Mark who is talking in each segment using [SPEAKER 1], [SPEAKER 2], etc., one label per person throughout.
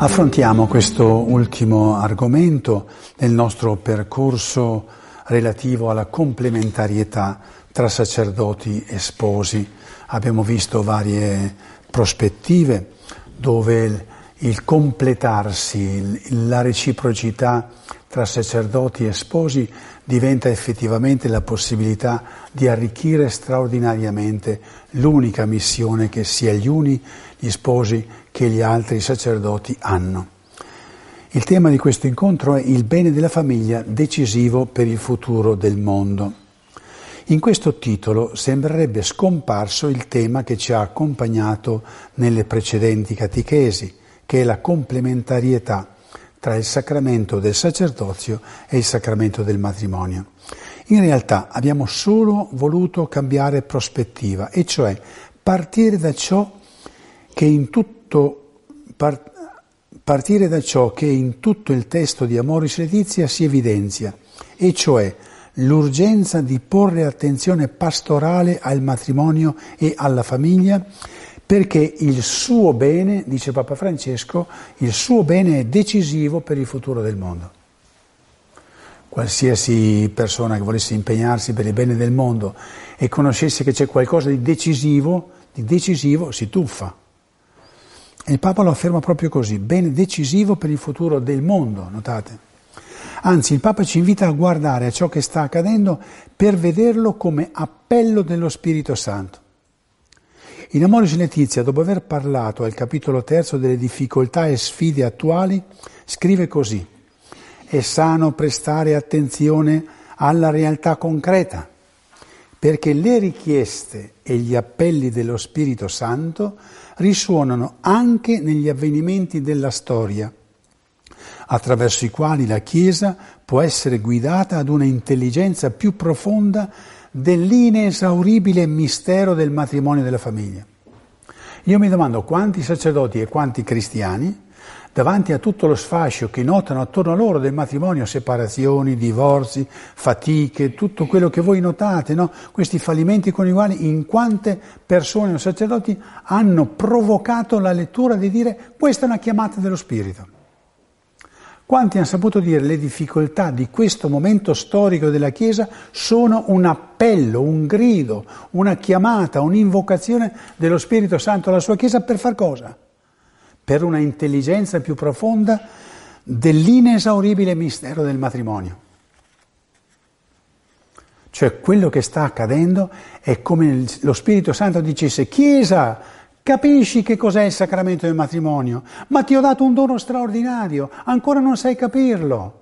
[SPEAKER 1] Affrontiamo questo ultimo argomento nel nostro percorso relativo alla complementarietà tra sacerdoti e sposi. Abbiamo visto varie prospettive dove il completarsi, la reciprocità tra sacerdoti e sposi diventa effettivamente la possibilità di arricchire straordinariamente l'unica missione che sia gli uni, gli sposi, che gli altri sacerdoti hanno. Il tema di questo incontro è il bene della famiglia decisivo per il futuro del mondo. In questo titolo sembrerebbe scomparso il tema che ci ha accompagnato nelle precedenti catechesi, che è la complementarietà tra il sacramento del sacerdozio e il sacramento del matrimonio. In realtà abbiamo solo voluto cambiare prospettiva, e cioè partire da ciò che in tutto, partire da ciò che in tutto il testo di Amoris Letizia si evidenzia, e cioè l'urgenza di porre attenzione pastorale al matrimonio e alla famiglia perché il suo bene, dice Papa Francesco, il suo bene è decisivo per il futuro del mondo. Qualsiasi persona che volesse impegnarsi per il bene del mondo e conoscesse che c'è qualcosa di decisivo, di decisivo si tuffa. Il Papa lo afferma proprio così, bene decisivo per il futuro del mondo, notate. Anzi, il Papa ci invita a guardare a ciò che sta accadendo per vederlo come appello dello Spirito Santo. In Amoris Letizia, dopo aver parlato al capitolo terzo delle difficoltà e sfide attuali, scrive così: È sano prestare attenzione alla realtà concreta, perché le richieste e gli appelli dello Spirito Santo risuonano anche negli avvenimenti della storia, attraverso i quali la Chiesa può essere guidata ad una intelligenza più profonda dell'inesauribile mistero del matrimonio e della famiglia. Io mi domando quanti sacerdoti e quanti cristiani, davanti a tutto lo sfascio che notano attorno a loro del matrimonio, separazioni, divorzi, fatiche, tutto quello che voi notate, no? questi fallimenti coniugali, in quante persone o sacerdoti hanno provocato la lettura di dire questa è una chiamata dello Spirito. Quanti hanno saputo dire le difficoltà di questo momento storico della Chiesa sono un appello, un grido, una chiamata, un'invocazione dello Spirito Santo alla sua Chiesa per far cosa? Per una intelligenza più profonda dell'inesauribile mistero del matrimonio. Cioè quello che sta accadendo è come lo Spirito Santo dicesse Chiesa, Capisci che cos'è il sacramento del matrimonio? Ma ti ho dato un dono straordinario, ancora non sai capirlo.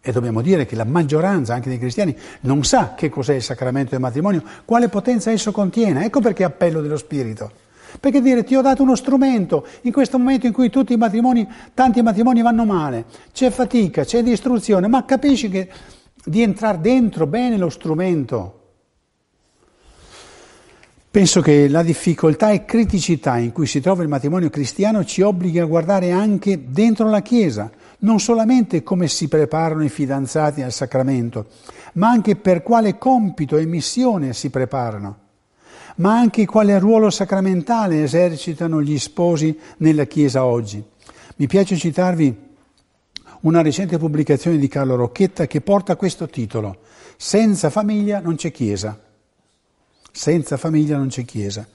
[SPEAKER 1] E dobbiamo dire che la maggioranza anche dei cristiani non sa che cos'è il sacramento del matrimonio, quale potenza esso contiene. Ecco perché appello dello Spirito. Perché dire ti ho dato uno strumento. In questo momento in cui tutti i matrimoni, tanti matrimoni vanno male, c'è fatica, c'è distruzione, ma capisci che di entrare dentro bene lo strumento Penso che la difficoltà e criticità in cui si trova il matrimonio cristiano ci obblighi a guardare anche dentro la Chiesa, non solamente come si preparano i fidanzati al sacramento, ma anche per quale compito e missione si preparano, ma anche quale ruolo sacramentale esercitano gli sposi nella Chiesa oggi. Mi piace citarvi una recente pubblicazione di Carlo Rocchetta che porta questo titolo, Senza famiglia non c'è Chiesa. Senza famiglia non c'è Chiesa.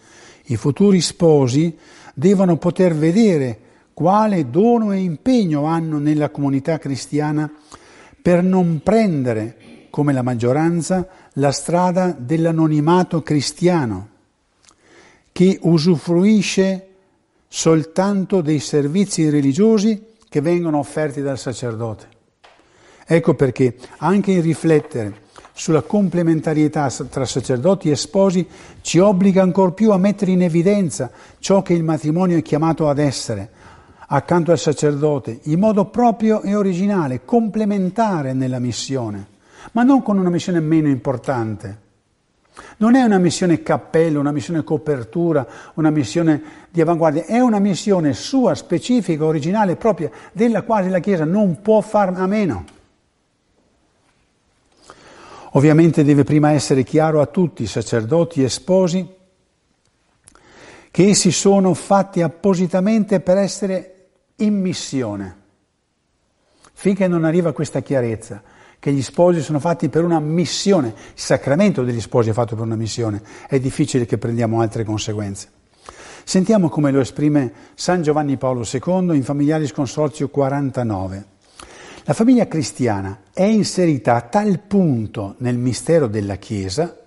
[SPEAKER 1] I futuri sposi devono poter vedere quale dono e impegno hanno nella comunità cristiana per non prendere, come la maggioranza, la strada dell'anonimato cristiano, che usufruisce soltanto dei servizi religiosi che vengono offerti dal sacerdote. Ecco perché anche il riflettere sulla complementarietà tra sacerdoti e sposi ci obbliga ancor più a mettere in evidenza ciò che il matrimonio è chiamato ad essere, accanto al sacerdote, in modo proprio e originale, complementare nella missione, ma non con una missione meno importante. Non è una missione cappello, una missione copertura, una missione di avanguardia, è una missione sua, specifica, originale, propria, della quale la Chiesa non può far a meno. Ovviamente deve prima essere chiaro a tutti, sacerdoti e sposi, che essi sono fatti appositamente per essere in missione. Finché non arriva questa chiarezza, che gli sposi sono fatti per una missione, il sacramento degli sposi è fatto per una missione, è difficile che prendiamo altre conseguenze. Sentiamo come lo esprime San Giovanni Paolo II in Familiaris Consorzio 49. La famiglia cristiana è inserita a tal punto nel mistero della Chiesa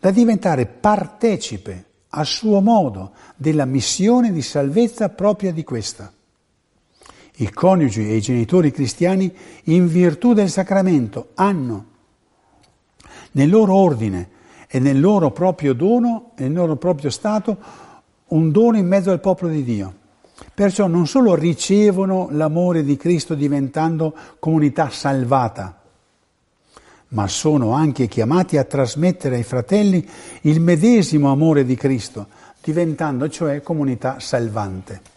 [SPEAKER 1] da diventare partecipe a suo modo della missione di salvezza propria di questa. I coniugi e i genitori cristiani, in virtù del sacramento, hanno nel loro ordine e nel loro proprio dono, nel loro proprio stato, un dono in mezzo al popolo di Dio. Perciò non solo ricevono l'amore di Cristo diventando comunità salvata, ma sono anche chiamati a trasmettere ai fratelli il medesimo amore di Cristo, diventando cioè comunità salvante.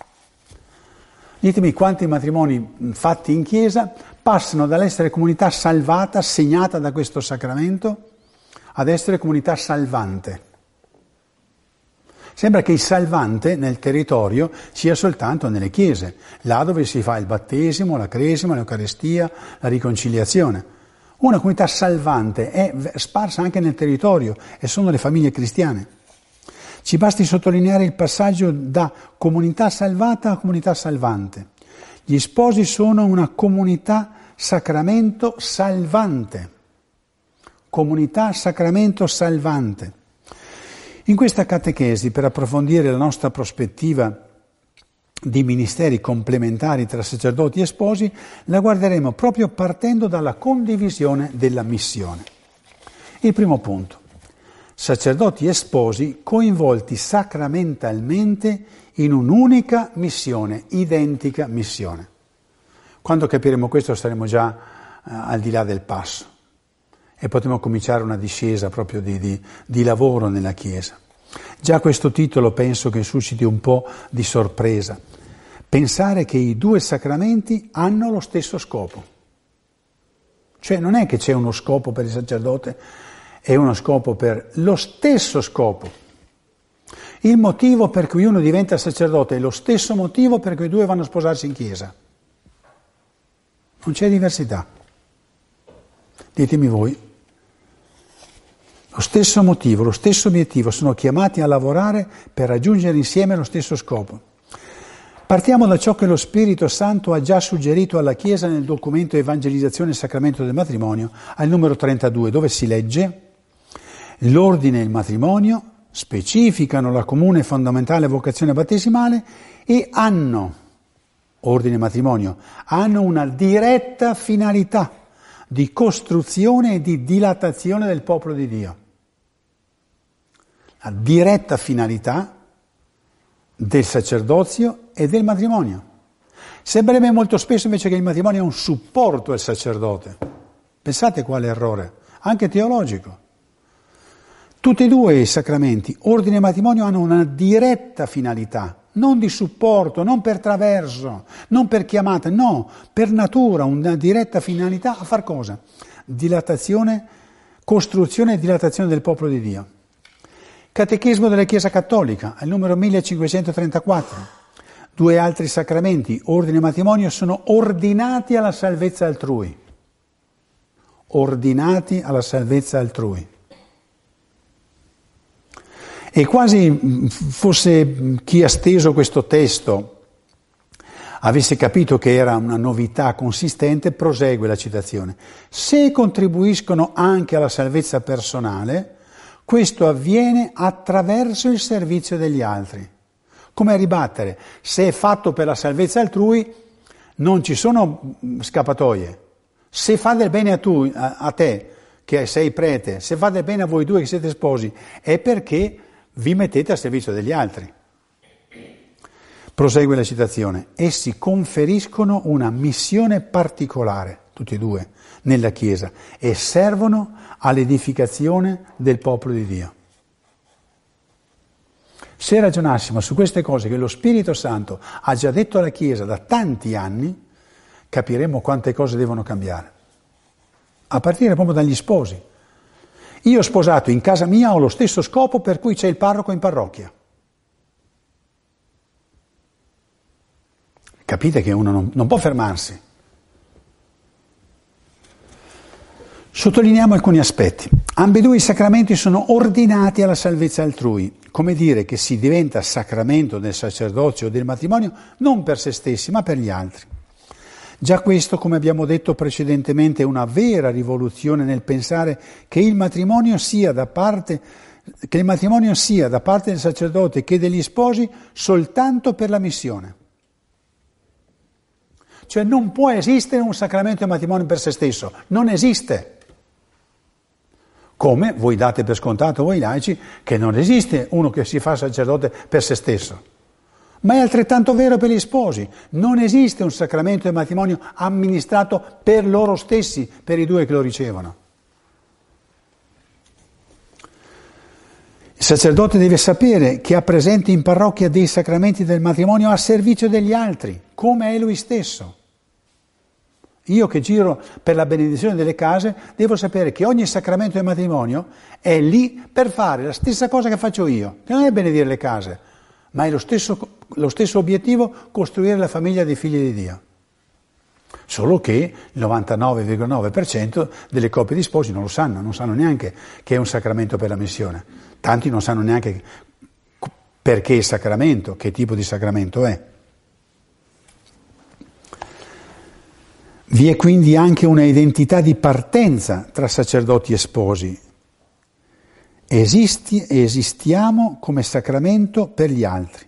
[SPEAKER 1] Ditemi quanti matrimoni fatti in chiesa passano dall'essere comunità salvata, segnata da questo sacramento, ad essere comunità salvante. Sembra che il salvante nel territorio sia soltanto nelle chiese, là dove si fa il battesimo, la cresima, l'Eucarestia, la riconciliazione. Una comunità salvante è sparsa anche nel territorio e sono le famiglie cristiane. Ci basti sottolineare il passaggio da comunità salvata a comunità salvante. Gli sposi sono una comunità sacramento salvante. Comunità sacramento salvante. In questa catechesi, per approfondire la nostra prospettiva di ministeri complementari tra sacerdoti e sposi, la guarderemo proprio partendo dalla condivisione della missione. Il primo punto. Sacerdoti e sposi coinvolti sacramentalmente in un'unica missione, identica missione. Quando capiremo questo saremo già eh, al di là del passo e potremo cominciare una discesa proprio di, di, di lavoro nella Chiesa. Già questo titolo penso che susciti un po' di sorpresa. Pensare che i due sacramenti hanno lo stesso scopo. Cioè non è che c'è uno scopo per il sacerdote e uno scopo per lo stesso scopo. Il motivo per cui uno diventa sacerdote è lo stesso motivo per cui i due vanno a sposarsi in chiesa. Non c'è diversità. Ditemi voi. Lo stesso motivo, lo stesso obiettivo, sono chiamati a lavorare per raggiungere insieme lo stesso scopo. Partiamo da ciò che lo Spirito Santo ha già suggerito alla Chiesa nel documento Evangelizzazione e Sacramento del Matrimonio, al numero 32, dove si legge l'ordine e il matrimonio specificano la comune e fondamentale vocazione battesimale e hanno, ordine e matrimonio, hanno una diretta finalità di costruzione e di dilatazione del popolo di Dio la diretta finalità del sacerdozio e del matrimonio. Sembrerebbe molto spesso invece che il matrimonio è un supporto al sacerdote. Pensate quale errore, anche teologico. Tutti e due i sacramenti, ordine e matrimonio, hanno una diretta finalità, non di supporto, non per traverso, non per chiamata, no, per natura, una diretta finalità a far cosa? Dilatazione, costruzione e dilatazione del popolo di Dio. Catechismo della Chiesa Cattolica, al numero 1534. Due altri sacramenti, ordine e matrimonio, sono ordinati alla salvezza altrui. Ordinati alla salvezza altrui. E quasi fosse chi ha steso questo testo avesse capito che era una novità consistente, prosegue la citazione. Se contribuiscono anche alla salvezza personale, questo avviene attraverso il servizio degli altri. Come ribattere? Se è fatto per la salvezza altrui, non ci sono scappatoie. Se fa del bene a, tu, a, a te, che sei prete, se fa del bene a voi due che siete sposi, è perché vi mettete a servizio degli altri. Prosegue la citazione. Essi conferiscono una missione particolare, tutti e due, nella Chiesa e servono all'edificazione del popolo di Dio. Se ragionassimo su queste cose che lo Spirito Santo ha già detto alla Chiesa da tanti anni, capiremo quante cose devono cambiare. A partire proprio dagli sposi. Io sposato in casa mia ho lo stesso scopo per cui c'è il parroco in parrocchia. Capite che uno non, non può fermarsi. Sottolineiamo alcuni aspetti. Ambedue i sacramenti sono ordinati alla salvezza altrui, come dire che si diventa sacramento del sacerdozio o del matrimonio non per se stessi, ma per gli altri. Già questo, come abbiamo detto precedentemente, è una vera rivoluzione nel pensare che il matrimonio sia da parte, sia da parte del sacerdote che degli sposi soltanto per la missione. Cioè non può esistere un sacramento di matrimonio per se stesso, non esiste. Come voi date per scontato voi laici che non esiste uno che si fa sacerdote per se stesso. Ma è altrettanto vero per gli sposi. Non esiste un sacramento di matrimonio amministrato per loro stessi, per i due che lo ricevono. Il sacerdote deve sapere che ha presente in parrocchia dei sacramenti del matrimonio a servizio degli altri, come è lui stesso. Io che giro per la benedizione delle case devo sapere che ogni sacramento del matrimonio è lì per fare la stessa cosa che faccio io, che non è benedire le case, ma è lo stesso, lo stesso obiettivo costruire la famiglia dei figli di Dio. Solo che il 99,9% delle coppie di sposi non lo sanno, non sanno neanche che è un sacramento per la missione. Tanti non sanno neanche perché è sacramento, che tipo di sacramento è. Vi è quindi anche una identità di partenza tra sacerdoti e sposi. Esisti esistiamo come sacramento per gli altri.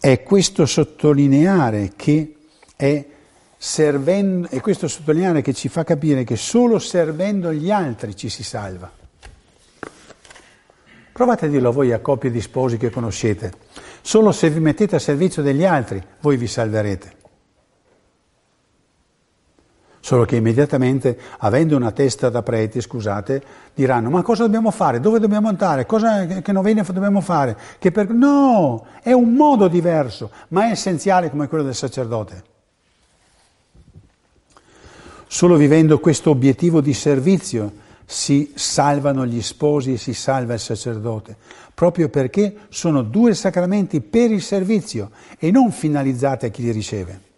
[SPEAKER 1] È questo sottolineare che è servendo, è questo sottolineare che ci fa capire che solo servendo gli altri ci si salva. Provate a dirlo voi a coppie di sposi che conoscete. Solo se vi mettete a servizio degli altri voi vi salverete. Solo che immediatamente, avendo una testa da preti, scusate, diranno: Ma cosa dobbiamo fare? Dove dobbiamo andare? Cosa che novena dobbiamo fare? Per... No, è un modo diverso, ma è essenziale come quello del sacerdote. Solo vivendo questo obiettivo di servizio si salvano gli sposi e si salva il sacerdote, proprio perché sono due sacramenti per il servizio e non finalizzati a chi li riceve.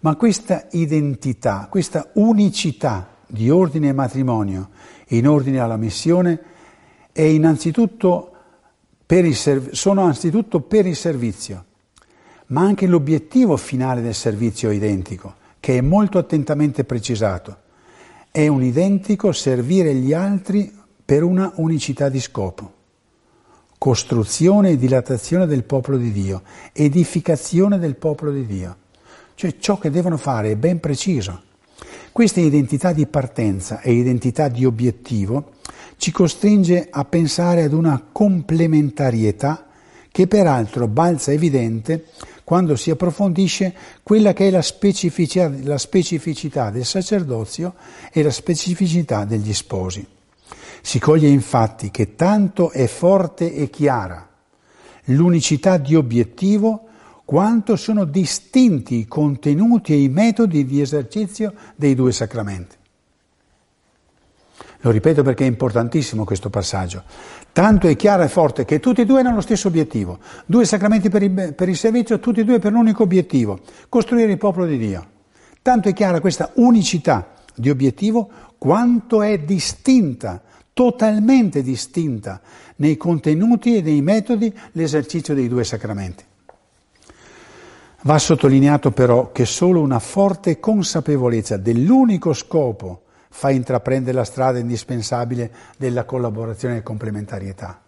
[SPEAKER 1] Ma questa identità, questa unicità di ordine e matrimonio in ordine alla missione innanzitutto serv- sono anzitutto per il servizio, ma anche l'obiettivo finale del servizio è identico, che è molto attentamente precisato. È un identico servire gli altri per una unicità di scopo. Costruzione e dilatazione del popolo di Dio, edificazione del popolo di Dio. Cioè ciò che devono fare è ben preciso. Questa identità di partenza e identità di obiettivo ci costringe a pensare ad una complementarietà che peraltro balza evidente quando si approfondisce quella che è la specificità, la specificità del sacerdozio e la specificità degli sposi. Si coglie infatti che tanto è forte e chiara l'unicità di obiettivo quanto sono distinti i contenuti e i metodi di esercizio dei due sacramenti. Lo ripeto perché è importantissimo questo passaggio. Tanto è chiaro e forte che tutti e due hanno lo stesso obiettivo. Due sacramenti per il, per il servizio, tutti e due per un unico obiettivo, costruire il popolo di Dio. Tanto è chiara questa unicità di obiettivo quanto è distinta, totalmente distinta, nei contenuti e nei metodi l'esercizio dei due sacramenti. Va sottolineato però che solo una forte consapevolezza dell'unico scopo fa intraprendere la strada indispensabile della collaborazione e complementarietà.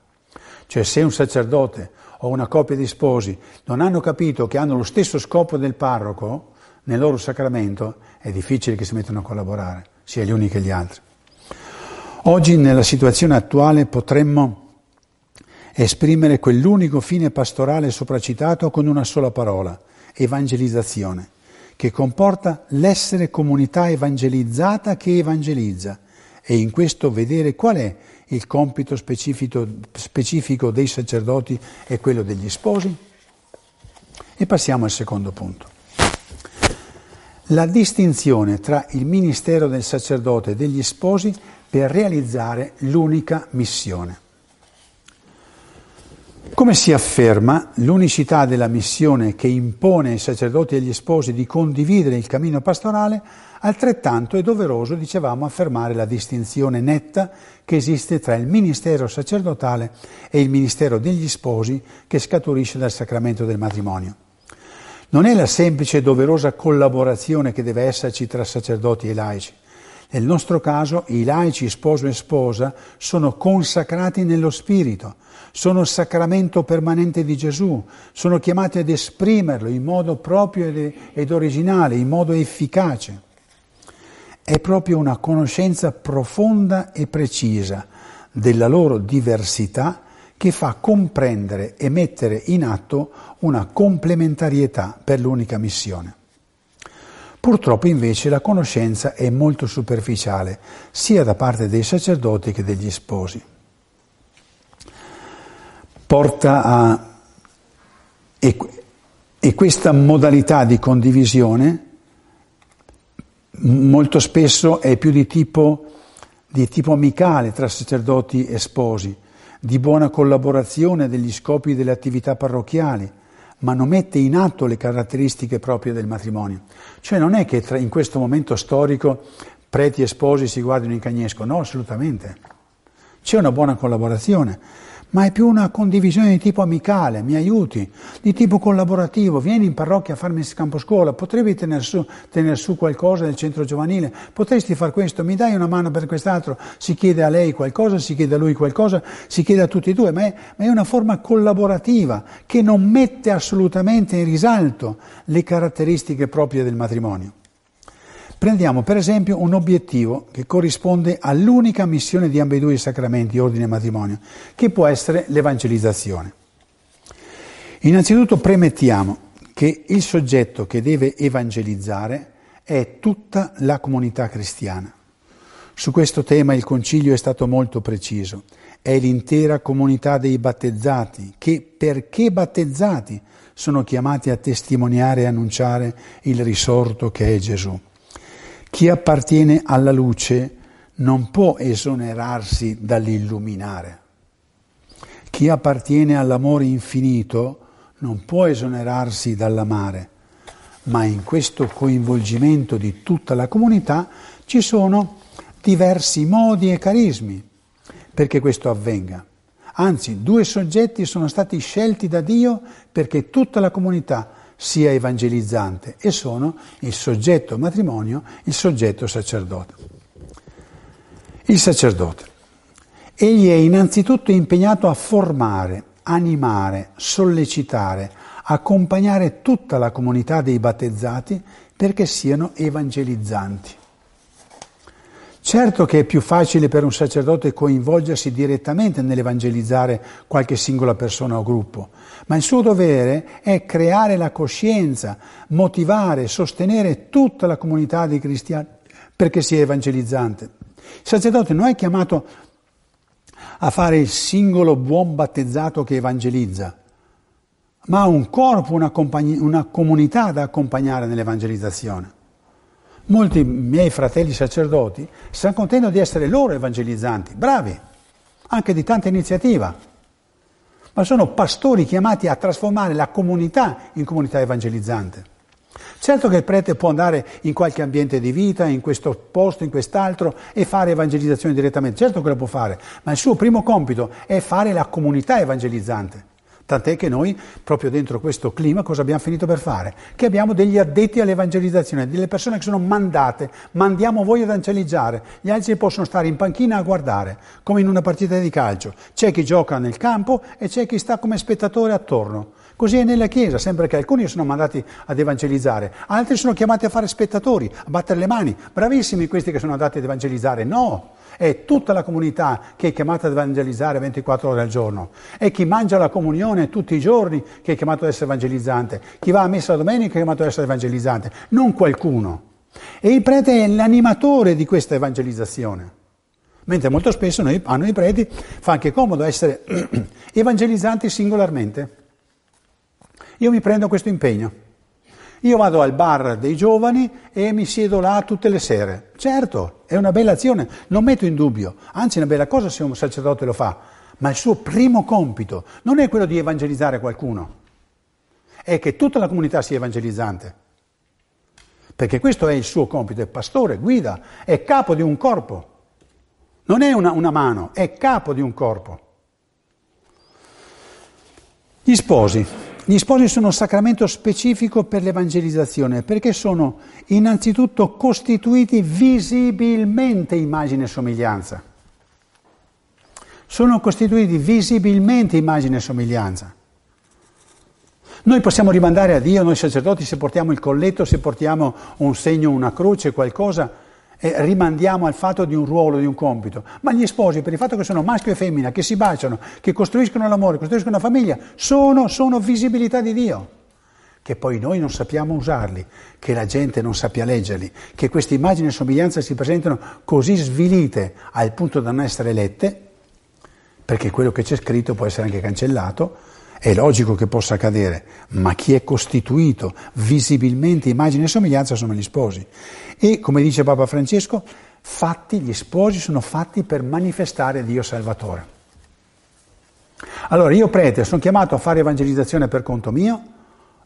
[SPEAKER 1] Cioè se un sacerdote o una coppia di sposi non hanno capito che hanno lo stesso scopo del parroco nel loro sacramento, è difficile che si mettano a collaborare, sia gli uni che gli altri. Oggi nella situazione attuale potremmo esprimere quell'unico fine pastorale sopracitato con una sola parola, evangelizzazione, che comporta l'essere comunità evangelizzata che evangelizza e in questo vedere qual è il compito specifico, specifico dei sacerdoti e quello degli sposi. E passiamo al secondo punto. La distinzione tra il ministero del sacerdote e degli sposi per realizzare l'unica missione. Come si afferma, l'unicità della missione che impone ai sacerdoti e agli sposi di condividere il cammino pastorale, altrettanto è doveroso, dicevamo, affermare la distinzione netta che esiste tra il ministero sacerdotale e il ministero degli sposi che scaturisce dal sacramento del matrimonio. Non è la semplice e doverosa collaborazione che deve esserci tra sacerdoti e laici. Nel nostro caso i laici sposo e sposa sono consacrati nello Spirito, sono il sacramento permanente di Gesù, sono chiamati ad esprimerlo in modo proprio ed originale, in modo efficace. È proprio una conoscenza profonda e precisa della loro diversità che fa comprendere e mettere in atto una complementarietà per l'unica missione. Purtroppo invece la conoscenza è molto superficiale, sia da parte dei sacerdoti che degli sposi. Porta a... e, e questa modalità di condivisione molto spesso è più di tipo, di tipo amicale tra sacerdoti e sposi di buona collaborazione degli scopi delle attività parrocchiali, ma non mette in atto le caratteristiche proprie del matrimonio. Cioè non è che in questo momento storico preti e sposi si guardino in cagnesco, no, assolutamente. C'è una buona collaborazione, ma è più una condivisione di tipo amicale, mi aiuti, di tipo collaborativo, vieni in parrocchia a farmi il campo scuola, potresti tenere su, tener su qualcosa nel centro giovanile, potresti fare questo, mi dai una mano per quest'altro, si chiede a lei qualcosa, si chiede a lui qualcosa, si chiede a tutti e due, ma è, ma è una forma collaborativa che non mette assolutamente in risalto le caratteristiche proprie del matrimonio. Prendiamo per esempio un obiettivo che corrisponde all'unica missione di ambedue i sacramenti, ordine e matrimonio, che può essere l'evangelizzazione. Innanzitutto premettiamo che il soggetto che deve evangelizzare è tutta la comunità cristiana. Su questo tema il Concilio è stato molto preciso. È l'intera comunità dei battezzati che, perché battezzati, sono chiamati a testimoniare e annunciare il risorto che è Gesù. Chi appartiene alla luce non può esonerarsi dall'illuminare. Chi appartiene all'amore infinito non può esonerarsi dall'amare, ma in questo coinvolgimento di tutta la comunità ci sono diversi modi e carismi perché questo avvenga. Anzi, due soggetti sono stati scelti da Dio perché tutta la comunità sia evangelizzante e sono il soggetto matrimonio, il soggetto sacerdote. Il sacerdote. Egli è innanzitutto impegnato a formare, animare, sollecitare, accompagnare tutta la comunità dei battezzati perché siano evangelizzanti. Certo che è più facile per un sacerdote coinvolgersi direttamente nell'evangelizzare qualche singola persona o gruppo, ma il suo dovere è creare la coscienza, motivare, sostenere tutta la comunità dei cristiani perché sia evangelizzante. Il sacerdote non è chiamato a fare il singolo buon battezzato che evangelizza, ma ha un corpo, una, una comunità da accompagnare nell'evangelizzazione. Molti miei fratelli sacerdoti stanno contenti di essere loro evangelizzanti, bravi, anche di tanta iniziativa, ma sono pastori chiamati a trasformare la comunità in comunità evangelizzante. Certo che il prete può andare in qualche ambiente di vita, in questo posto, in quest'altro e fare evangelizzazione direttamente, certo che lo può fare, ma il suo primo compito è fare la comunità evangelizzante. Tant'è che noi, proprio dentro questo clima, cosa abbiamo finito per fare? Che abbiamo degli addetti all'evangelizzazione, delle persone che sono mandate, mandiamo voi ad evangelizzare, gli altri possono stare in panchina a guardare, come in una partita di calcio. C'è chi gioca nel campo e c'è chi sta come spettatore attorno. Così è nella Chiesa, sembra che alcuni sono mandati ad evangelizzare, altri sono chiamati a fare spettatori, a battere le mani. Bravissimi questi che sono andati ad evangelizzare. No! È tutta la comunità che è chiamata ad evangelizzare 24 ore al giorno. È chi mangia la comunione tutti i giorni che è chiamato ad essere evangelizzante. Chi va a messa la domenica è chiamato ad essere evangelizzante, non qualcuno. E il prete è l'animatore di questa evangelizzazione. Mentre molto spesso noi, a noi preti fa anche comodo essere evangelizzanti singolarmente. Io mi prendo questo impegno. Io vado al bar dei giovani e mi siedo là tutte le sere. Certo, è una bella azione, non metto in dubbio, anzi è una bella cosa se un sacerdote lo fa, ma il suo primo compito non è quello di evangelizzare qualcuno, è che tutta la comunità sia evangelizzante. Perché questo è il suo compito, è pastore, guida, è capo di un corpo. Non è una, una mano, è capo di un corpo. Gli sposi. Gli sposi sono un sacramento specifico per l'evangelizzazione perché sono innanzitutto costituiti visibilmente immagine e somiglianza. Sono costituiti visibilmente immagine e somiglianza. Noi possiamo rimandare a Dio, noi sacerdoti, se portiamo il colletto, se portiamo un segno, una croce, qualcosa, e rimandiamo al fatto di un ruolo, di un compito. Ma gli sposi, per il fatto che sono maschio e femmina, che si baciano, che costruiscono l'amore, costruiscono una famiglia, sono, sono visibilità di Dio. Che poi noi non sappiamo usarli, che la gente non sappia leggerli, che queste immagini e somiglianze si presentano così svilite al punto da non essere lette, perché quello che c'è scritto può essere anche cancellato, è logico che possa accadere, ma chi è costituito visibilmente immagine e somiglianza sono gli sposi. E come dice Papa Francesco, fatti, gli sposi sono fatti per manifestare Dio Salvatore. Allora io prete sono chiamato a fare evangelizzazione per conto mio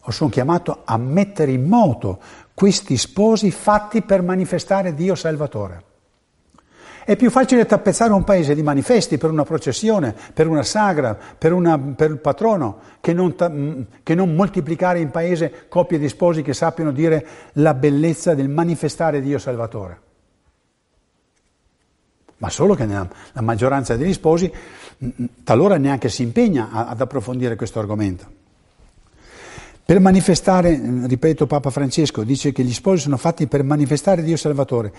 [SPEAKER 1] o sono chiamato a mettere in moto questi sposi fatti per manifestare Dio Salvatore? È più facile tappezzare un paese di manifesti per una processione, per una sagra, per, una, per il patrono, che non, mm, che non, moltiplicare in paese coppie di sposi che sappiano dire la bellezza del manifestare Dio Salvatore. Ma solo che la maggioranza degli sposi mm, mm, talora neanche si impegna ad approfondire questo argomento. Per manifestare, ripeto Papa Francesco, dice che gli sposi sono fatti per manifestare Dio Salvatore.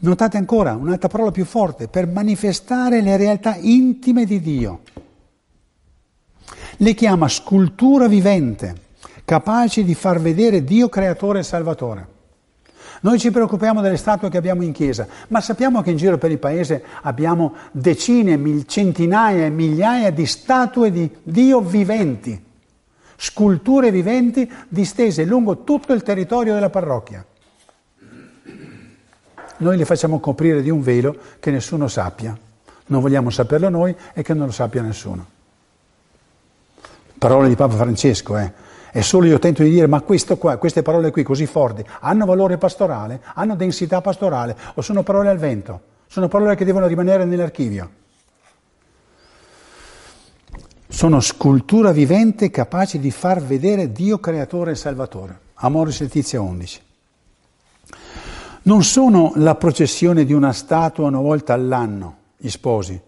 [SPEAKER 1] Notate ancora un'altra parola più forte, per manifestare le realtà intime di Dio. Le chiama scultura vivente, capace di far vedere Dio creatore e salvatore. Noi ci preoccupiamo delle statue che abbiamo in chiesa, ma sappiamo che in giro per il paese abbiamo decine, centinaia e migliaia di statue di Dio viventi sculture viventi distese lungo tutto il territorio della parrocchia. Noi le facciamo coprire di un velo che nessuno sappia. Non vogliamo saperlo noi e che non lo sappia nessuno. Parole di Papa Francesco, eh. E solo io tento di dire, ma qua, queste parole qui così forti hanno valore pastorale, hanno densità pastorale o sono parole al vento? Sono parole che devono rimanere nell'archivio sono scultura vivente capace di far vedere Dio creatore e salvatore. Amoris Letizia 11. Non sono la processione di una statua una volta all'anno, gli sposi,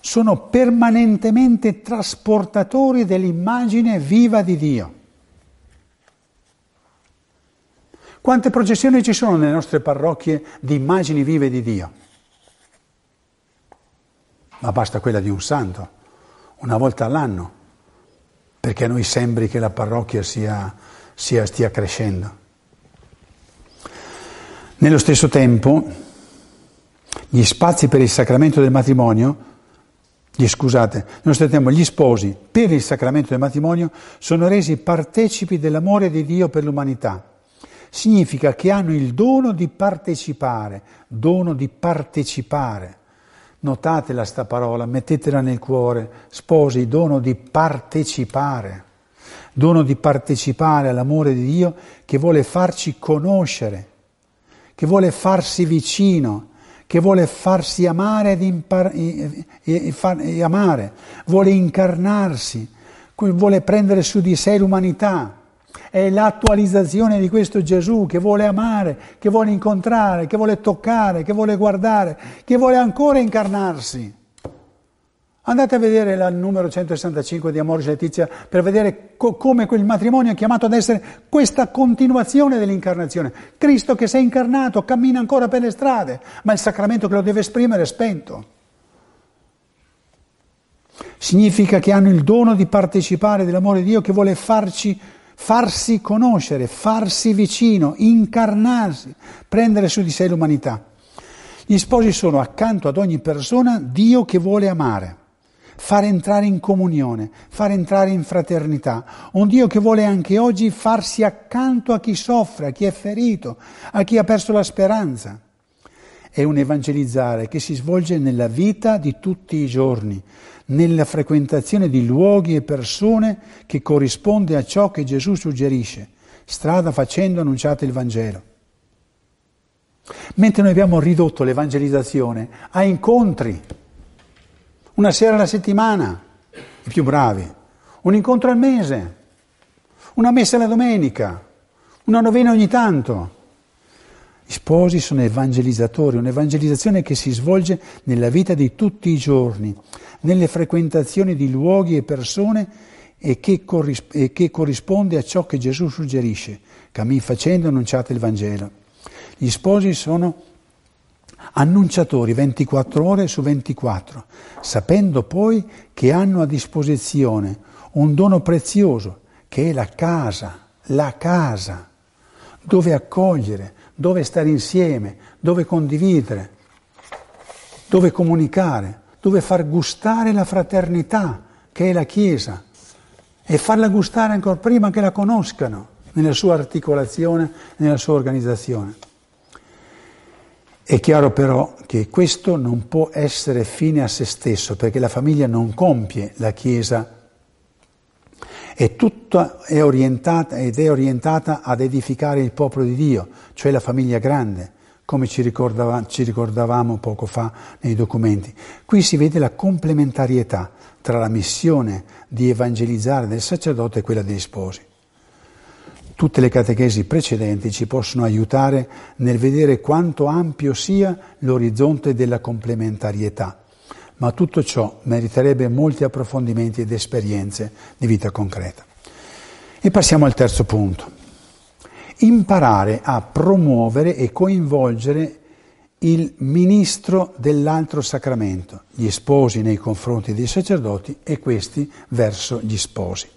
[SPEAKER 1] sono permanentemente trasportatori dell'immagine viva di Dio. Quante processioni ci sono nelle nostre parrocchie di immagini vive di Dio? Ma basta quella di un santo una volta all'anno, perché a noi sembri che la parrocchia sia, sia, stia crescendo. Nello stesso tempo, gli spazi per il sacramento del matrimonio, gli, scusate, nello stesso tempo gli sposi per il sacramento del matrimonio sono resi partecipi dell'amore di Dio per l'umanità. Significa che hanno il dono di partecipare, dono di partecipare Notatela sta parola, mettetela nel cuore. Sposi, dono di partecipare, dono di partecipare all'amore di Dio che vuole farci conoscere, che vuole farsi vicino, che vuole farsi amare ed, impar- e, e, e amare, vuole incarnarsi, vuole prendere su di sé l'umanità è l'attualizzazione di questo Gesù che vuole amare, che vuole incontrare, che vuole toccare, che vuole guardare, che vuole ancora incarnarsi. Andate a vedere il numero 165 di Amoris Letizia per vedere co- come quel matrimonio è chiamato ad essere questa continuazione dell'incarnazione. Cristo che si è incarnato cammina ancora per le strade, ma il sacramento che lo deve esprimere è spento. Significa che hanno il dono di partecipare dell'amore di Dio che vuole farci farsi conoscere, farsi vicino, incarnarsi, prendere su di sé l'umanità. Gli sposi sono accanto ad ogni persona Dio che vuole amare, far entrare in comunione, far entrare in fraternità, un Dio che vuole anche oggi farsi accanto a chi soffre, a chi è ferito, a chi ha perso la speranza. è un evangelizzare che si svolge nella vita di tutti i giorni, nella frequentazione di luoghi e persone che corrisponde a ciò che Gesù suggerisce, strada facendo annunciate il Vangelo. Mentre noi abbiamo ridotto l'evangelizzazione a incontri, una sera alla settimana, i più bravi, un incontro al mese, una messa la domenica, una novena ogni tanto. Gli sposi sono evangelizzatori, un'evangelizzazione che si svolge nella vita di tutti i giorni, nelle frequentazioni di luoghi e persone e che, corris- e che corrisponde a ciò che Gesù suggerisce. Cammin facendo annunciate il Vangelo. Gli sposi sono annunciatori 24 ore su 24, sapendo poi che hanno a disposizione un dono prezioso, che è la casa, la casa, dove accogliere, dove stare insieme, dove condividere, dove comunicare, dove far gustare la fraternità, che è la Chiesa, e farla gustare ancora prima che la conoscano nella sua articolazione, nella sua organizzazione. È chiaro però che questo non può essere fine a se stesso, perché la famiglia non compie la Chiesa e tutta è orientata ed è orientata ad edificare il popolo di Dio, cioè la famiglia grande, come ci, ricordava, ci ricordavamo poco fa nei documenti. Qui si vede la complementarietà tra la missione di evangelizzare del sacerdote e quella degli sposi. Tutte le catechesi precedenti ci possono aiutare nel vedere quanto ampio sia l'orizzonte della complementarietà ma tutto ciò meriterebbe molti approfondimenti ed esperienze di vita concreta. E passiamo al terzo punto. Imparare a promuovere e coinvolgere il ministro dell'altro sacramento, gli sposi nei confronti dei sacerdoti e questi verso gli sposi.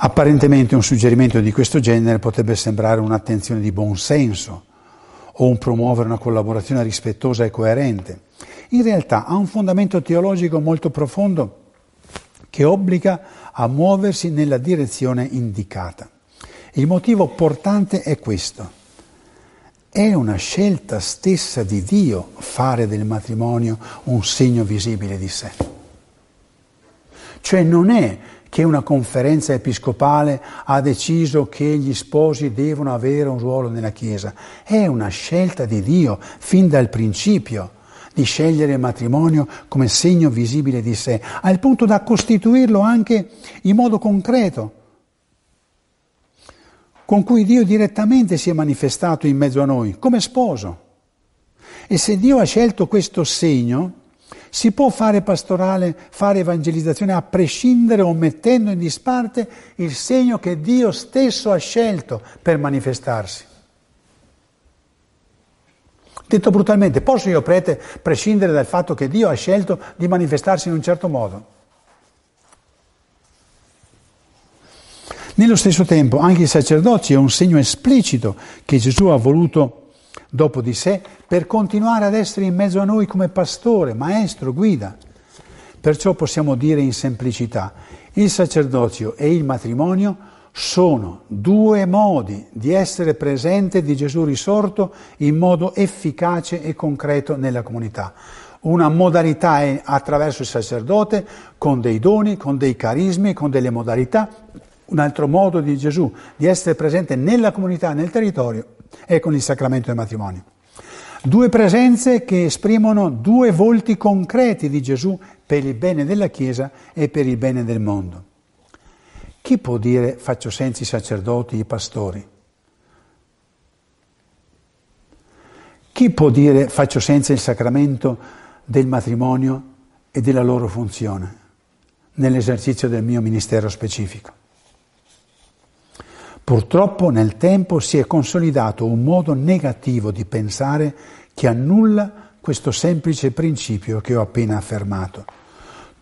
[SPEAKER 1] Apparentemente un suggerimento di questo genere potrebbe sembrare un'attenzione di buon senso o un promuovere una collaborazione rispettosa e coerente in realtà ha un fondamento teologico molto profondo che obbliga a muoversi nella direzione indicata. Il motivo portante è questo. È una scelta stessa di Dio fare del matrimonio un segno visibile di sé. Cioè non è che una conferenza episcopale ha deciso che gli sposi devono avere un ruolo nella Chiesa, è una scelta di Dio fin dal principio di scegliere il matrimonio come segno visibile di sé, al punto da costituirlo anche in modo concreto, con cui Dio direttamente si è manifestato in mezzo a noi, come sposo. E se Dio ha scelto questo segno, si può fare pastorale, fare evangelizzazione a prescindere o mettendo in disparte il segno che Dio stesso ha scelto per manifestarsi. Detto brutalmente, posso io prete prescindere dal fatto che Dio ha scelto di manifestarsi in un certo modo? Nello stesso tempo anche il sacerdozio è un segno esplicito che Gesù ha voluto dopo di sé per continuare ad essere in mezzo a noi come pastore, maestro, guida. Perciò possiamo dire in semplicità, il sacerdozio e il matrimonio sono due modi di essere presente di Gesù risorto in modo efficace e concreto nella comunità. Una modalità è attraverso il sacerdote, con dei doni, con dei carismi, con delle modalità. Un altro modo di Gesù di essere presente nella comunità, nel territorio, è con il sacramento del matrimonio. Due presenze che esprimono due volti concreti di Gesù per il bene della Chiesa e per il bene del mondo. Chi può dire faccio senza i sacerdoti, i pastori? Chi può dire faccio senza il sacramento del matrimonio e della loro funzione nell'esercizio del mio ministero specifico? Purtroppo nel tempo si è consolidato un modo negativo di pensare che annulla questo semplice principio che ho appena affermato.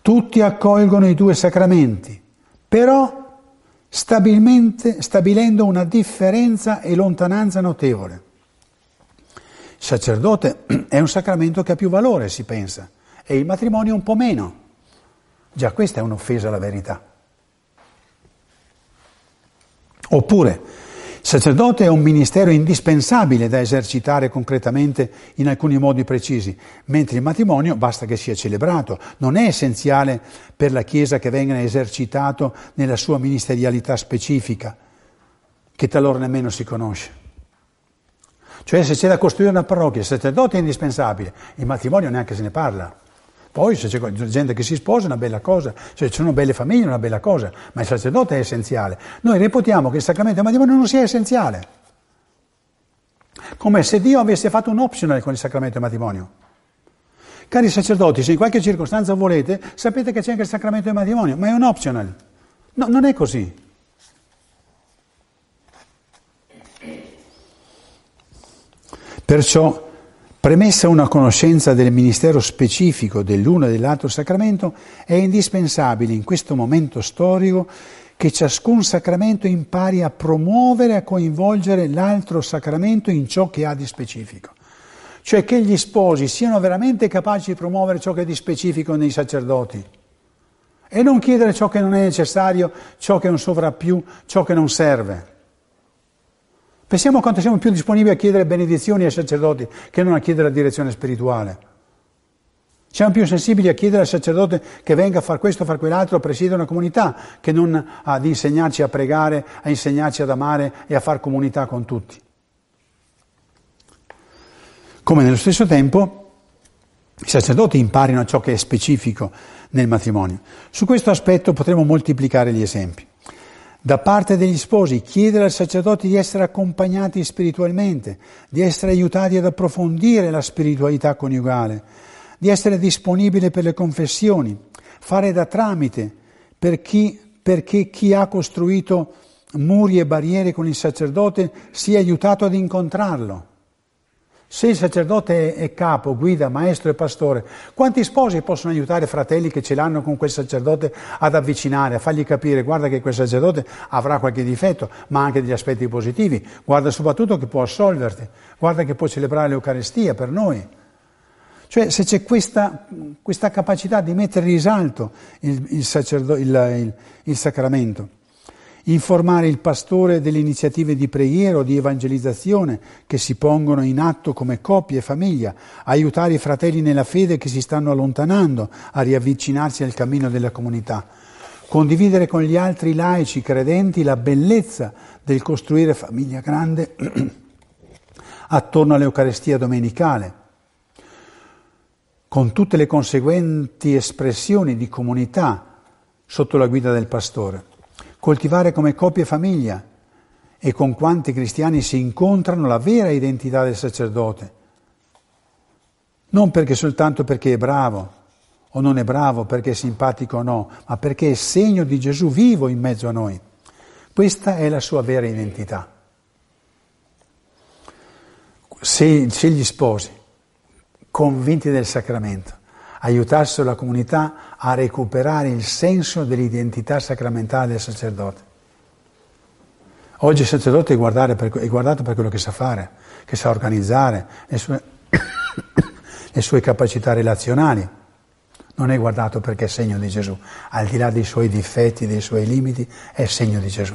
[SPEAKER 1] Tutti accolgono i due sacramenti, però stabilendo una differenza e lontananza notevole. Il sacerdote è un sacramento che ha più valore, si pensa, e il matrimonio un po' meno. Già questa è un'offesa alla verità. Oppure, sacerdote è un ministero indispensabile da esercitare concretamente in alcuni modi precisi, mentre il matrimonio basta che sia celebrato, non è essenziale per la Chiesa che venga esercitato nella sua ministerialità specifica, che talora nemmeno si conosce. Cioè se c'è da costruire una parrocchia, il sacerdote è indispensabile, il matrimonio neanche se ne parla. Poi se c'è gente che si sposa è una bella cosa, se ci sono belle famiglie è una bella cosa, ma il sacerdote è essenziale. Noi reputiamo che il sacramento del matrimonio non sia essenziale. Come se Dio avesse fatto un optional con il sacramento del matrimonio. Cari sacerdoti, se in qualche circostanza volete, sapete che c'è anche il sacramento del matrimonio, ma è un optional. No, non è così. Perciò Premessa una conoscenza del ministero specifico dell'uno e dell'altro sacramento, è indispensabile in questo momento storico che ciascun sacramento impari a promuovere e a coinvolgere l'altro sacramento in ciò che ha di specifico. Cioè che gli sposi siano veramente capaci di promuovere ciò che è di specifico nei sacerdoti e non chiedere ciò che non è necessario, ciò che non sovrappiù, ciò che non serve. Pensiamo quanto siamo più disponibili a chiedere benedizioni ai sacerdoti che non a chiedere la direzione spirituale. Siamo più sensibili a chiedere al sacerdote che venga a fare questo, a fare quell'altro, presiedere una comunità, che non ad insegnarci a pregare, a insegnarci ad amare e a fare comunità con tutti. Come nello stesso tempo i sacerdoti imparino ciò che è specifico nel matrimonio. Su questo aspetto potremo moltiplicare gli esempi da parte degli sposi, chiedere al sacerdote di essere accompagnati spiritualmente, di essere aiutati ad approfondire la spiritualità coniugale, di essere disponibile per le confessioni, fare da tramite per chi, perché chi ha costruito muri e barriere con il sacerdote sia aiutato ad incontrarlo. Se il sacerdote è capo, guida, maestro e pastore, quanti sposi possono aiutare fratelli che ce l'hanno con quel sacerdote ad avvicinare, a fargli capire, guarda che quel sacerdote avrà qualche difetto, ma anche degli aspetti positivi, guarda soprattutto che può assolverti, guarda che può celebrare l'Eucarestia per noi. Cioè se c'è questa, questa capacità di mettere in risalto il, il, il, il sacramento informare il pastore delle iniziative di preghiera o di evangelizzazione che si pongono in atto come coppia e famiglia, aiutare i fratelli nella fede che si stanno allontanando a riavvicinarsi al cammino della comunità, condividere con gli altri laici credenti la bellezza del costruire famiglia grande attorno all'Eucarestia domenicale, con tutte le conseguenti espressioni di comunità sotto la guida del pastore coltivare come coppia e famiglia e con quanti cristiani si incontrano la vera identità del sacerdote. Non perché soltanto perché è bravo o non è bravo, perché è simpatico o no, ma perché è segno di Gesù vivo in mezzo a noi. Questa è la sua vera identità. Se, se gli sposi, convinti del sacramento, aiutassero la comunità a recuperare il senso dell'identità sacramentale del sacerdote. Oggi il sacerdote è, per, è guardato per quello che sa fare, che sa organizzare le sue, le sue capacità relazionali. Non è guardato perché è segno di Gesù, al di là dei suoi difetti, dei suoi limiti, è segno di Gesù.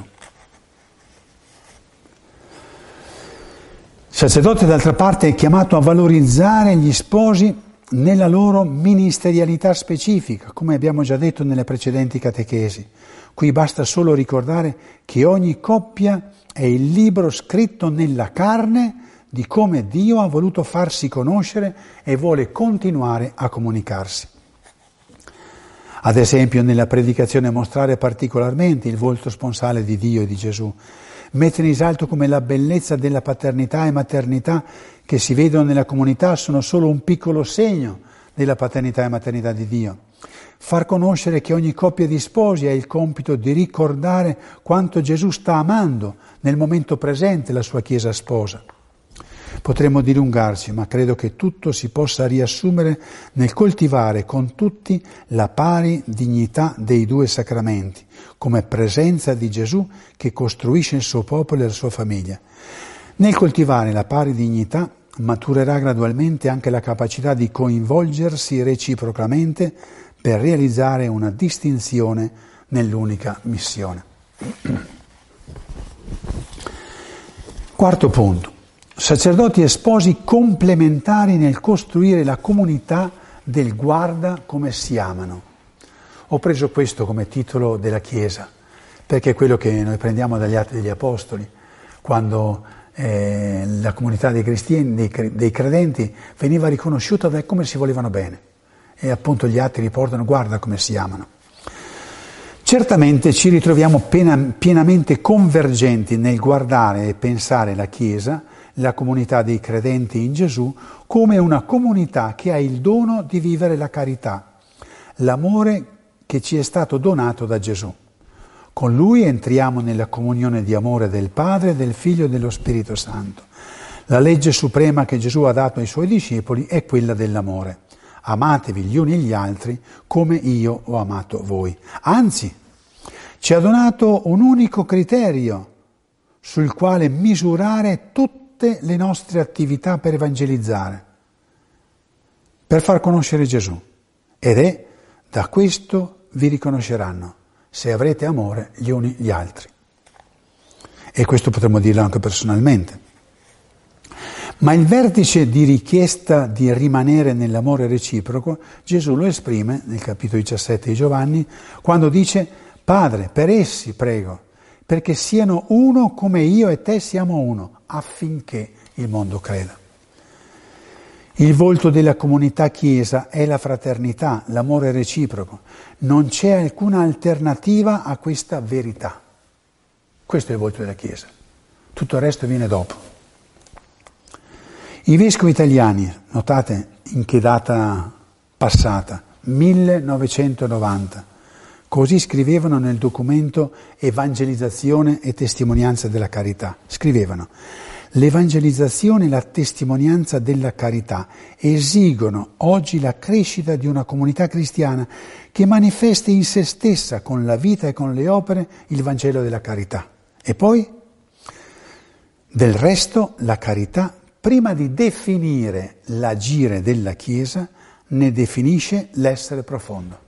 [SPEAKER 1] Il sacerdote, d'altra parte, è chiamato a valorizzare gli sposi nella loro ministerialità specifica, come abbiamo già detto nelle precedenti catechesi. Qui basta solo ricordare che ogni coppia è il libro scritto nella carne di come Dio ha voluto farsi conoscere e vuole continuare a comunicarsi. Ad esempio nella predicazione mostrare particolarmente il volto sponsale di Dio e di Gesù, mettere in risalto come la bellezza della paternità e maternità che si vedono nella comunità sono solo un piccolo segno della paternità e maternità di Dio. Far conoscere che ogni coppia di sposi ha il compito di ricordare quanto Gesù sta amando nel momento presente la sua Chiesa sposa. Potremmo dilungarci, ma credo che tutto si possa riassumere nel coltivare con tutti la pari dignità dei due sacramenti, come presenza di Gesù che costruisce il suo popolo e la sua famiglia. Nel coltivare la pari dignità maturerà gradualmente anche la capacità di coinvolgersi reciprocamente per realizzare una distinzione nell'unica missione. Quarto punto, sacerdoti e sposi complementari nel costruire la comunità del guarda come si amano. Ho preso questo come titolo della Chiesa, perché è quello che noi prendiamo dagli Atti degli Apostoli, quando eh, la comunità dei, dei, dei credenti veniva riconosciuta da come si volevano bene. E appunto gli atti riportano guarda come si amano. Certamente ci ritroviamo pena, pienamente convergenti nel guardare e pensare la Chiesa, la comunità dei credenti in Gesù, come una comunità che ha il dono di vivere la carità, l'amore che ci è stato donato da Gesù. Con Lui entriamo nella comunione di amore del Padre, del Figlio e dello Spirito Santo. La legge suprema che Gesù ha dato ai Suoi discepoli è quella dell'amore. Amatevi gli uni gli altri come io ho amato voi. Anzi, ci ha donato un unico criterio sul quale misurare tutte le nostre attività per evangelizzare, per far conoscere Gesù. Ed è da questo vi riconosceranno se avrete amore gli uni gli altri. E questo potremmo dirlo anche personalmente. Ma il vertice di richiesta di rimanere nell'amore reciproco, Gesù lo esprime nel capitolo 17 di Giovanni, quando dice, Padre, per essi prego, perché siano uno come io e te siamo uno, affinché il mondo creda. Il volto della comunità Chiesa è la fraternità, l'amore reciproco. Non c'è alcuna alternativa a questa verità. Questo è il volto della Chiesa. Tutto il resto viene dopo. I vescovi italiani, notate in che data passata, 1990, così scrivevano nel documento Evangelizzazione e testimonianza della carità. Scrivevano L'evangelizzazione e la testimonianza della carità esigono oggi la crescita di una comunità cristiana che manifesti in se stessa, con la vita e con le opere, il Vangelo della carità. E poi, del resto, la carità, prima di definire l'agire della Chiesa, ne definisce l'essere profondo.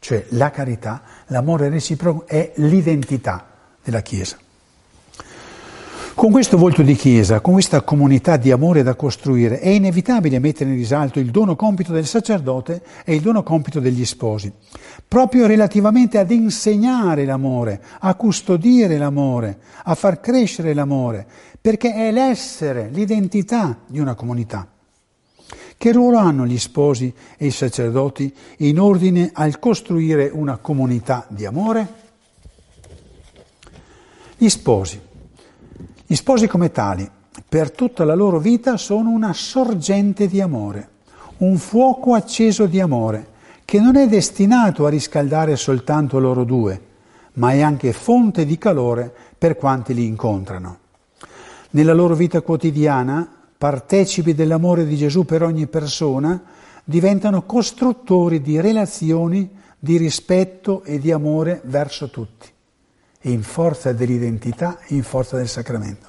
[SPEAKER 1] Cioè la carità, l'amore reciproco è l'identità della Chiesa. Con questo volto di Chiesa, con questa comunità di amore da costruire, è inevitabile mettere in risalto il dono compito del sacerdote e il dono compito degli sposi, proprio relativamente ad insegnare l'amore, a custodire l'amore, a far crescere l'amore, perché è l'essere, l'identità di una comunità. Che ruolo hanno gli sposi e i sacerdoti in ordine al costruire una comunità di amore? Gli sposi gli sposi come tali, per tutta la loro vita, sono una sorgente di amore, un fuoco acceso di amore, che non è destinato a riscaldare soltanto loro due, ma è anche fonte di calore per quanti li incontrano. Nella loro vita quotidiana, partecipi dell'amore di Gesù per ogni persona, diventano costruttori di relazioni di rispetto e di amore verso tutti in forza dell'identità in forza del sacramento.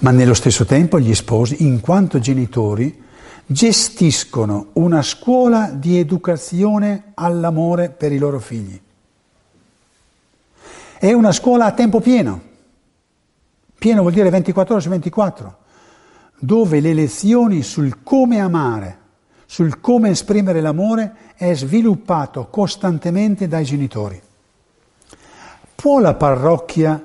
[SPEAKER 1] Ma nello stesso tempo gli sposi, in quanto genitori, gestiscono una scuola di educazione all'amore per i loro figli. È una scuola a tempo pieno. Pieno vuol dire 24 ore su 24, dove le lezioni sul come amare, sul come esprimere l'amore è sviluppato costantemente dai genitori. Può la parrocchia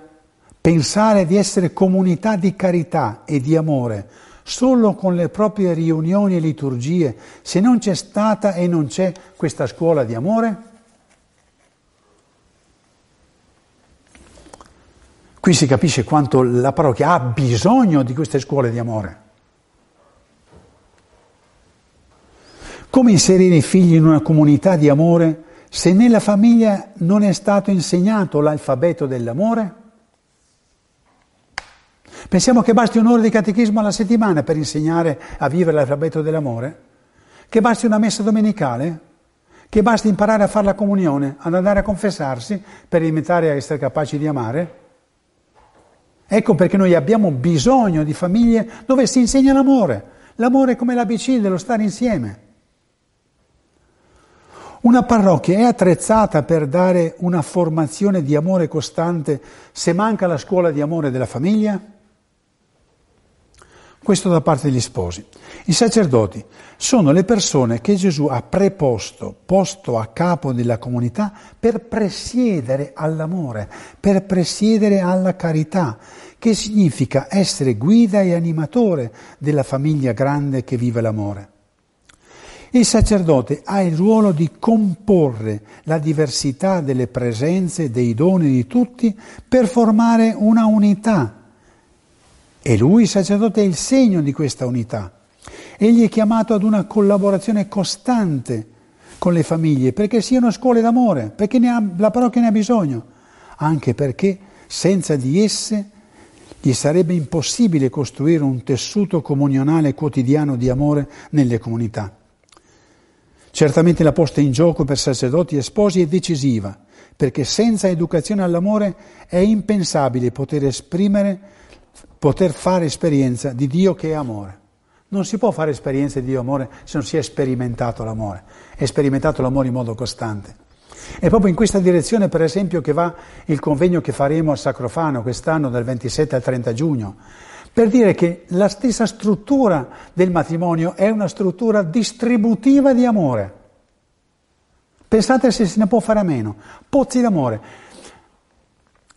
[SPEAKER 1] pensare di essere comunità di carità e di amore solo con le proprie riunioni e liturgie se non c'è stata e non c'è questa scuola di amore? Qui si capisce quanto la parrocchia ha bisogno di queste scuole di amore. Come inserire i figli in una comunità di amore se nella famiglia non è stato insegnato l'alfabeto dell'amore? Pensiamo che basti un'ora di catechismo alla settimana per insegnare a vivere l'alfabeto dell'amore? Che basti una messa domenicale? Che basti imparare a fare la comunione, ad andare a confessarsi per diventare a essere capaci di amare? Ecco perché noi abbiamo bisogno di famiglie dove si insegna l'amore. L'amore è come l'ABC dello stare insieme. Una parrocchia è attrezzata per dare una formazione di amore costante se manca la scuola di amore della famiglia? Questo da parte degli sposi. I sacerdoti sono le persone che Gesù ha preposto, posto a capo della comunità per presiedere all'amore, per presiedere alla carità, che significa essere guida e animatore della famiglia grande che vive l'amore. Il sacerdote ha il ruolo di comporre la diversità delle presenze, dei doni di tutti per formare una unità. E lui, il sacerdote, è il segno di questa unità. Egli è chiamato ad una collaborazione costante con le famiglie perché siano scuole d'amore, perché ha, la parrocchia ne ha bisogno, anche perché senza di esse gli sarebbe impossibile costruire un tessuto comunionale quotidiano di amore nelle comunità. Certamente la posta in gioco per sacerdoti e sposi è decisiva, perché senza educazione all'amore è impensabile poter esprimere, poter fare esperienza di Dio che è amore. Non si può fare esperienza di Dio amore se non si è sperimentato l'amore, è sperimentato l'amore in modo costante. È proprio in questa direzione, per esempio, che va il convegno che faremo a Sacrofano quest'anno dal 27 al 30 giugno, per dire che la stessa struttura del matrimonio è una struttura distributiva di amore. Pensate se se ne può fare a meno. Pozzi d'amore.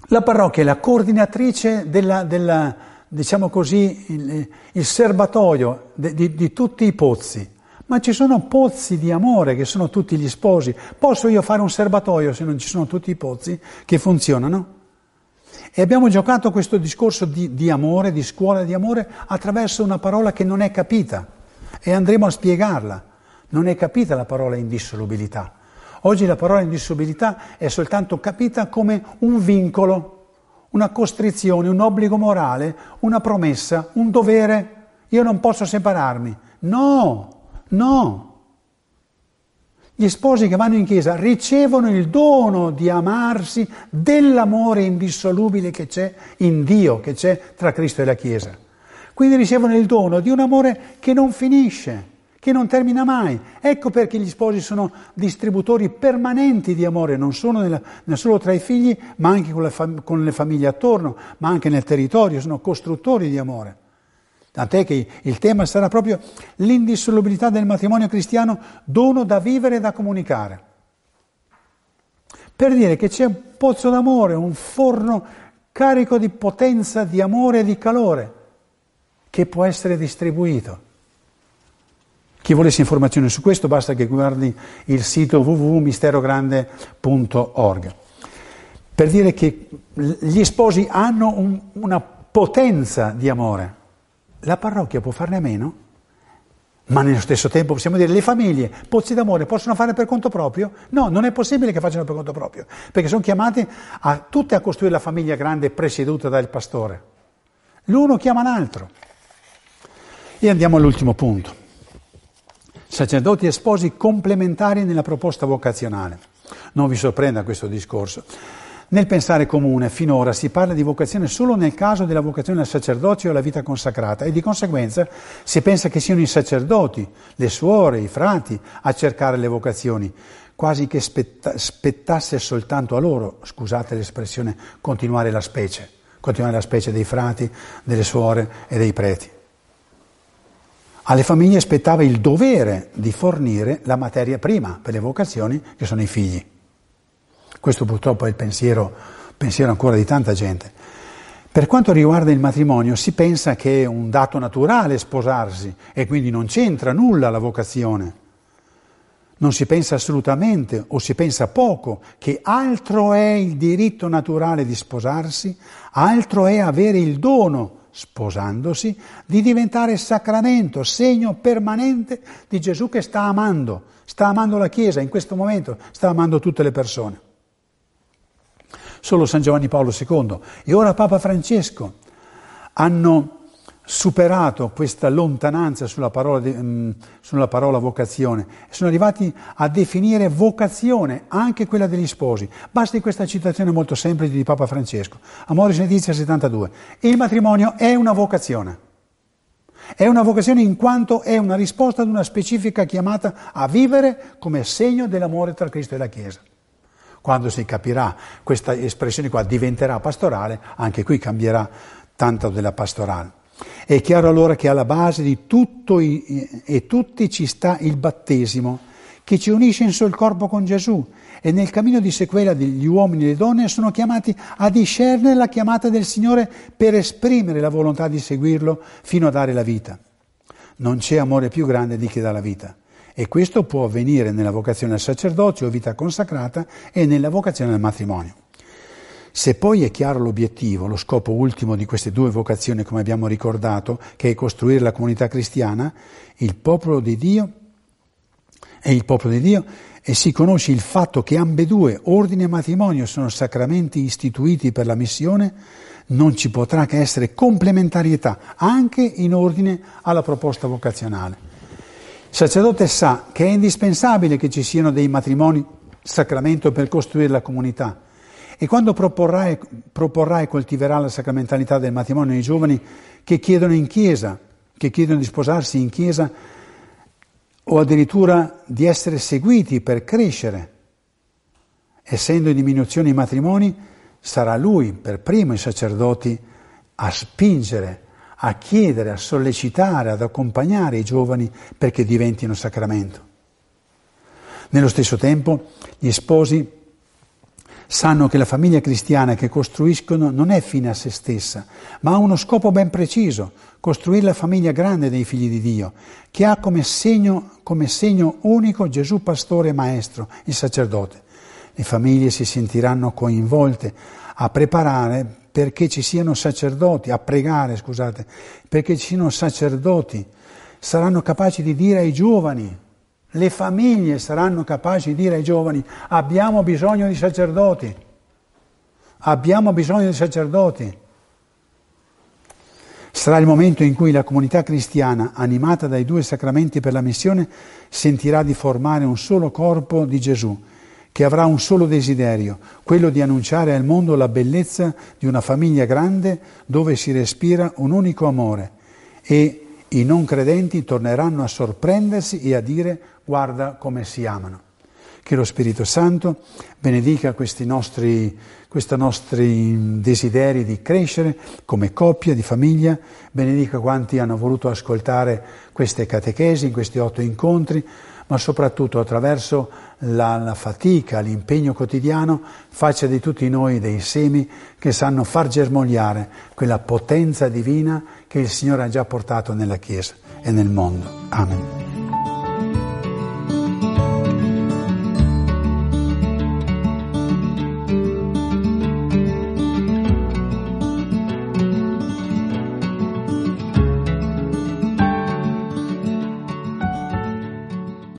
[SPEAKER 1] La parrocchia è la coordinatrice della, della diciamo così, il, il serbatoio di, di, di tutti i pozzi. Ma ci sono pozzi di amore che sono tutti gli sposi. Posso io fare un serbatoio se non ci sono tutti i pozzi che funzionano? E abbiamo giocato questo discorso di, di, amore, di scuola di amore, attraverso una parola che non è capita e andremo a spiegarla. Non è capita la parola indissolubilità. Oggi la parola indissolubilità è soltanto capita come un vincolo, una costrizione, un obbligo morale, una promessa, un dovere. Io non posso separarmi. No, no. Gli sposi che vanno in chiesa ricevono il dono di amarsi dell'amore indissolubile che c'è in Dio, che c'è tra Cristo e la Chiesa. Quindi ricevono il dono di un amore che non finisce, che non termina mai. Ecco perché gli sposi sono distributori permanenti di amore, non solo, nella, non solo tra i figli, ma anche con le, fam- con le famiglie attorno, ma anche nel territorio, sono costruttori di amore. Tant'è che il tema sarà proprio l'indissolubilità del matrimonio cristiano, dono da vivere e da comunicare. Per dire che c'è un pozzo d'amore, un forno carico di potenza, di amore e di calore, che può essere distribuito. Chi volesse informazioni su questo basta che guardi il sito www.misterogrande.org. Per dire che gli sposi hanno un, una potenza di amore. La parrocchia può farne a meno, ma nello stesso tempo possiamo dire le famiglie, pozzi d'amore, possono fare per conto proprio? No, non è possibile che facciano per conto proprio, perché sono chiamati a, tutte a costruire la famiglia grande presieduta dal pastore. L'uno chiama l'altro. E andiamo all'ultimo punto. Sacerdoti e sposi complementari nella proposta vocazionale. Non vi sorprenda questo discorso. Nel pensare comune finora si parla di vocazione solo nel caso della vocazione al sacerdozio o alla vita consacrata e di conseguenza si pensa che siano i sacerdoti, le suore, i frati a cercare le vocazioni, quasi che spetta, spettasse soltanto a loro, scusate l'espressione, continuare la specie, continuare la specie dei frati, delle suore e dei preti. Alle famiglie spettava il dovere di fornire la materia prima per le vocazioni che sono i figli. Questo purtroppo è il pensiero, pensiero ancora di tanta gente. Per quanto riguarda il matrimonio, si pensa che è un dato naturale sposarsi e quindi non c'entra nulla la vocazione. Non si pensa assolutamente o si pensa poco che altro è il diritto naturale di sposarsi, altro è avere il dono, sposandosi, di diventare sacramento, segno permanente di Gesù che sta amando, sta amando la Chiesa in questo momento, sta amando tutte le persone solo San Giovanni Paolo II e ora Papa Francesco hanno superato questa lontananza sulla parola, um, sulla parola vocazione e sono arrivati a definire vocazione anche quella degli sposi. Basti questa citazione molto semplice di Papa Francesco, Amoris Letizia 72. Il matrimonio è una vocazione. È una vocazione in quanto è una risposta ad una specifica chiamata a vivere come segno dell'amore tra Cristo e la Chiesa. Quando si capirà questa espressione qua diventerà pastorale, anche qui cambierà tanto della pastorale. È chiaro allora che alla base di tutto e tutti ci sta il battesimo, che ci unisce in sol corpo con Gesù e nel cammino di sequela degli uomini e le donne sono chiamati a discernere la chiamata del Signore per esprimere la volontà di seguirlo fino a dare la vita. Non c'è amore più grande di chi dà la vita. E questo può avvenire nella vocazione al sacerdozio o vita consacrata e nella vocazione al matrimonio. Se poi è chiaro l'obiettivo, lo scopo ultimo di queste due vocazioni, come abbiamo ricordato, che è costruire la comunità cristiana, il popolo di Dio è il popolo di Dio e si conosce il fatto che ambedue, ordine e matrimonio, sono sacramenti istituiti per la missione, non ci potrà che essere complementarietà anche in ordine alla proposta vocazionale. Sacerdote sa che è indispensabile che ci siano dei matrimoni sacramento per costruire la comunità e quando proporrà e, proporrà e coltiverà la sacramentalità del matrimonio ai giovani che chiedono in chiesa, che chiedono di sposarsi in chiesa, o addirittura di essere seguiti per crescere. Essendo in diminuzione i matrimoni, sarà lui per primo i sacerdoti a spingere, a chiedere, a sollecitare, ad accompagnare i giovani perché diventino sacramento. Nello stesso tempo gli sposi sanno che la famiglia cristiana che costruiscono non è fine a se stessa, ma ha uno scopo ben preciso, costruire la famiglia grande dei figli di Dio, che ha come segno, come segno unico Gesù pastore e maestro, il sacerdote. Le famiglie si sentiranno coinvolte a preparare perché ci siano sacerdoti, a pregare, scusate, perché ci siano sacerdoti, saranno capaci di dire ai giovani, le famiglie saranno capaci di dire ai giovani abbiamo bisogno di sacerdoti, abbiamo bisogno di sacerdoti. Sarà il momento in cui la comunità cristiana, animata dai due sacramenti per la missione, sentirà di formare un solo corpo di Gesù, che avrà un solo desiderio, quello di annunciare al mondo la bellezza di una famiglia grande dove si respira un unico amore e i non credenti torneranno a sorprendersi e a dire guarda come si amano. Che lo Spirito Santo benedica questi nostri, questi nostri desideri di crescere come coppia, di famiglia, benedica quanti hanno voluto ascoltare queste catechesi in questi otto incontri, ma soprattutto attraverso la, la, fatica, l'impegno quotidiano, faccia di tutti noi dei semi che sanno far germogliare quella potenza divina che il Signore ha già portato nella Chiesa e nel mondo. Amen.